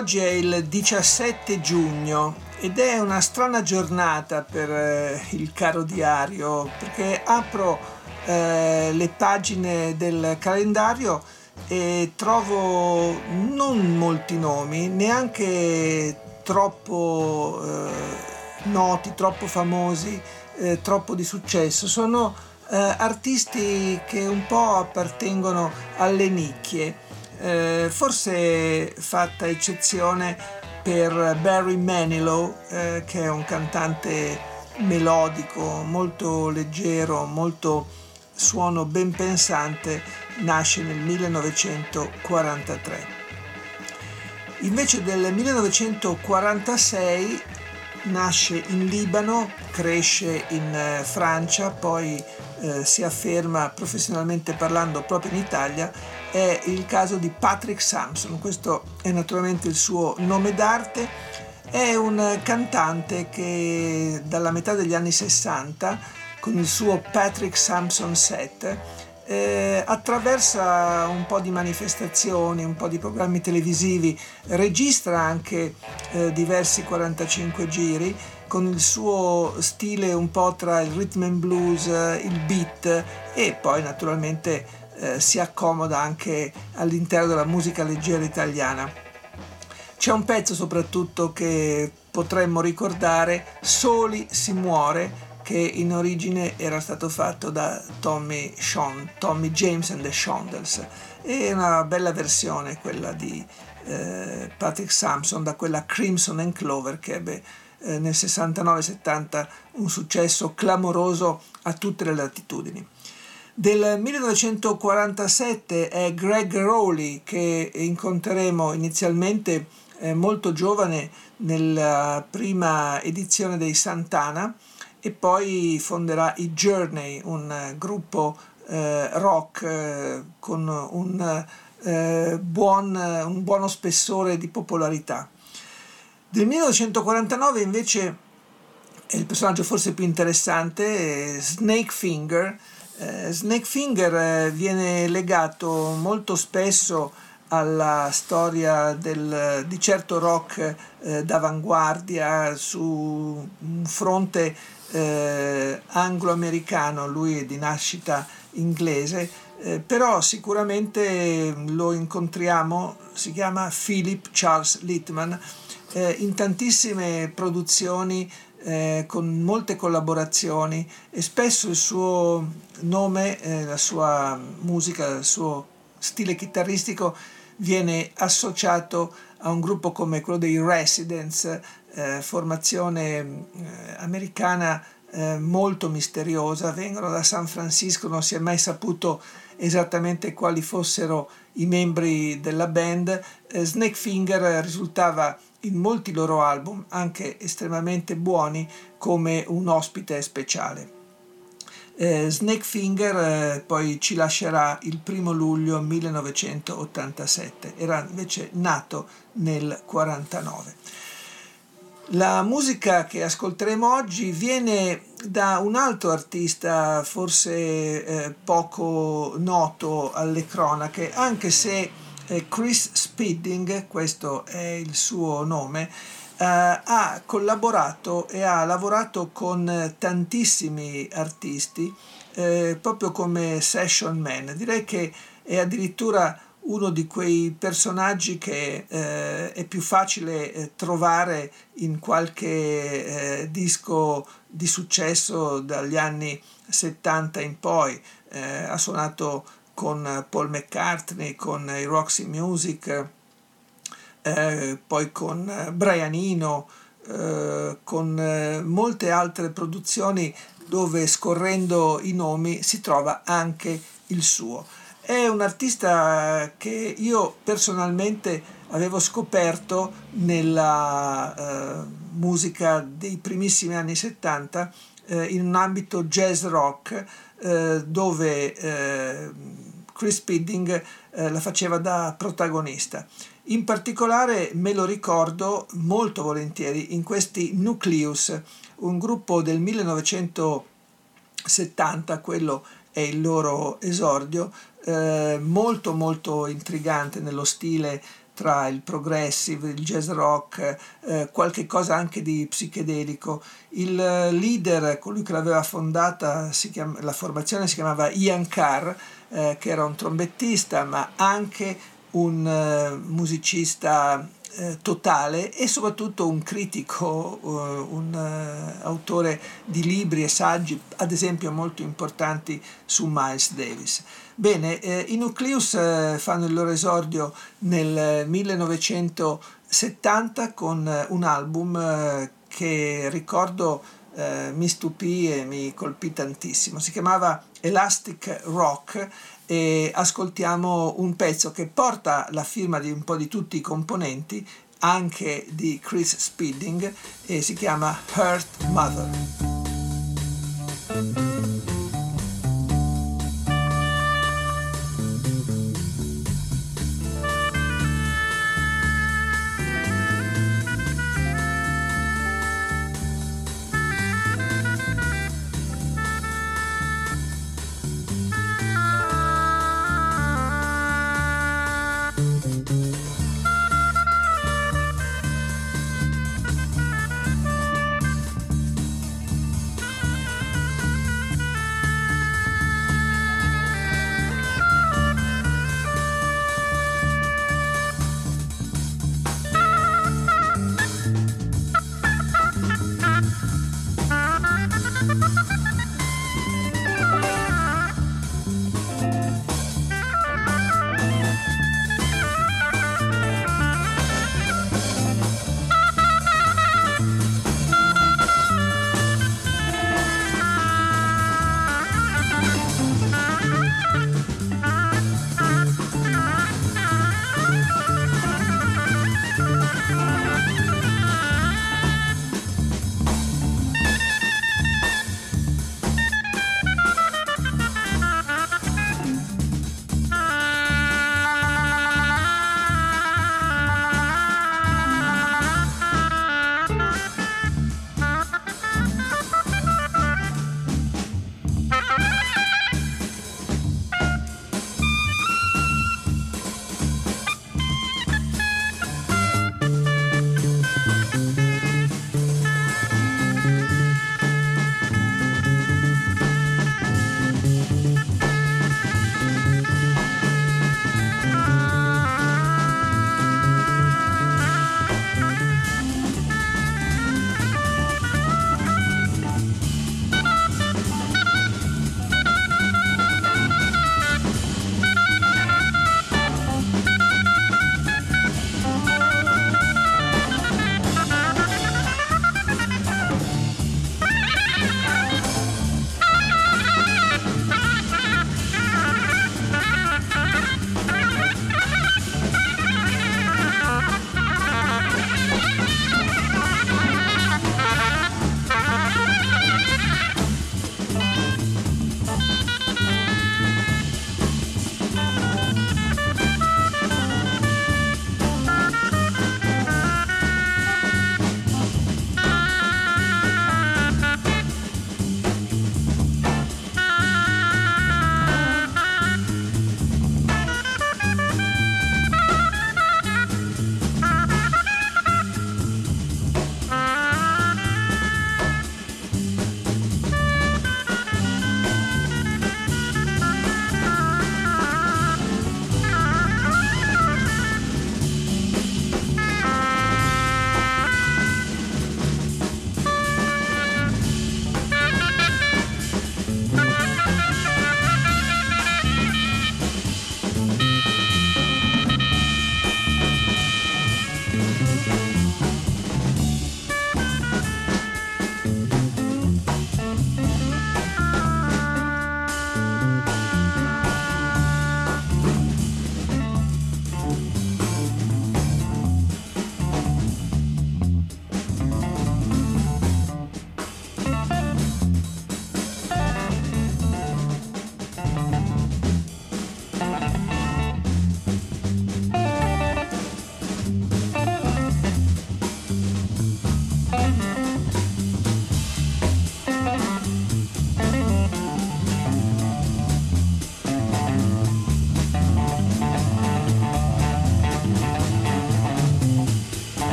Oggi è il 17 giugno ed è una strana giornata per eh, il caro diario perché apro eh, le pagine del calendario e trovo non molti nomi, neanche troppo eh, noti, troppo famosi, eh, troppo di successo. Sono eh, artisti che un po' appartengono alle nicchie eh, forse fatta eccezione per Barry Manilow, eh, che è un cantante melodico, molto leggero, molto suono ben pensante, nasce nel 1943. Invece del 1946 nasce in Libano, cresce in eh, Francia, poi eh, si afferma professionalmente parlando proprio in Italia è il caso di Patrick Sampson, questo è naturalmente il suo nome d'arte, è un cantante che dalla metà degli anni 60 con il suo Patrick Sampson Set eh, attraversa un po' di manifestazioni, un po' di programmi televisivi, registra anche eh, diversi 45 giri con il suo stile un po' tra il rhythm and blues, il beat e poi naturalmente eh, si accomoda anche all'interno della musica leggera italiana. C'è un pezzo soprattutto che potremmo ricordare, Soli si muore, che in origine era stato fatto da Tommy, Sean, Tommy James and the Shondells. È una bella versione quella di eh, Patrick Sampson da quella Crimson and Clover che ebbe eh, nel 69-70 un successo clamoroso a tutte le latitudini. Del 1947 è Greg Rowley che incontreremo inizialmente eh, molto giovane nella prima edizione dei Santana e poi fonderà i Journey, un gruppo eh, rock eh, con un, eh, buon, un buono spessore di popolarità. Del 1949 invece è il personaggio forse più interessante, Snake Finger, eh, Snake Finger eh, viene legato molto spesso alla storia del, di certo rock eh, d'avanguardia su un fronte anglo-americano, lui è di nascita inglese, eh, però sicuramente lo incontriamo, si chiama Philip Charles Littman, eh, in tantissime produzioni eh, con molte collaborazioni e spesso il suo nome, eh, la sua musica, il suo stile chitarristico viene associato a un gruppo come quello dei Residents, eh, formazione eh, americana molto misteriosa, vengono da San Francisco, non si è mai saputo esattamente quali fossero i membri della band. Eh, Snake Finger risultava in molti loro album, anche estremamente buoni, come un ospite speciale. Eh, Snake Finger eh, poi ci lascerà il primo luglio 1987, era invece nato nel 1949. La musica che ascolteremo oggi viene da un altro artista forse eh, poco noto alle cronache, anche se eh, Chris Spedding, questo è il suo nome, eh, ha collaborato e ha lavorato con tantissimi artisti eh, proprio come session man. Direi che è addirittura uno di quei personaggi che eh, è più facile eh, trovare in qualche eh, disco di successo dagli anni 70 in poi. Eh, ha suonato con Paul McCartney, con i Roxy Music, eh, poi con Brian Eno, eh, con molte altre produzioni dove scorrendo i nomi si trova anche il suo. È un artista che io personalmente avevo scoperto nella eh, musica dei primissimi anni 70 eh, in un ambito jazz rock eh, dove eh, Chris Spedding eh, la faceva da protagonista. In particolare me lo ricordo molto volentieri in questi Nucleus, un gruppo del 1970, quello è il loro esordio, eh, molto molto intrigante nello stile tra il progressive, il jazz rock, eh, qualche cosa anche di psichedelico. Il leader, colui che l'aveva fondata, chiama, la formazione si chiamava Ian Carr, eh, che era un trombettista ma anche un uh, musicista uh, totale e soprattutto un critico, uh, un autore di libri e saggi, ad esempio molto importanti su Miles Davis. Bene, eh, i Nucleus eh, fanno il loro esordio nel 1970 con un album eh, che ricordo eh, mi stupì e mi colpì tantissimo. Si chiamava Elastic Rock e ascoltiamo un pezzo che porta la firma di un po' di tutti i componenti, anche di Chris Spedding, e si chiama Hurt Mother.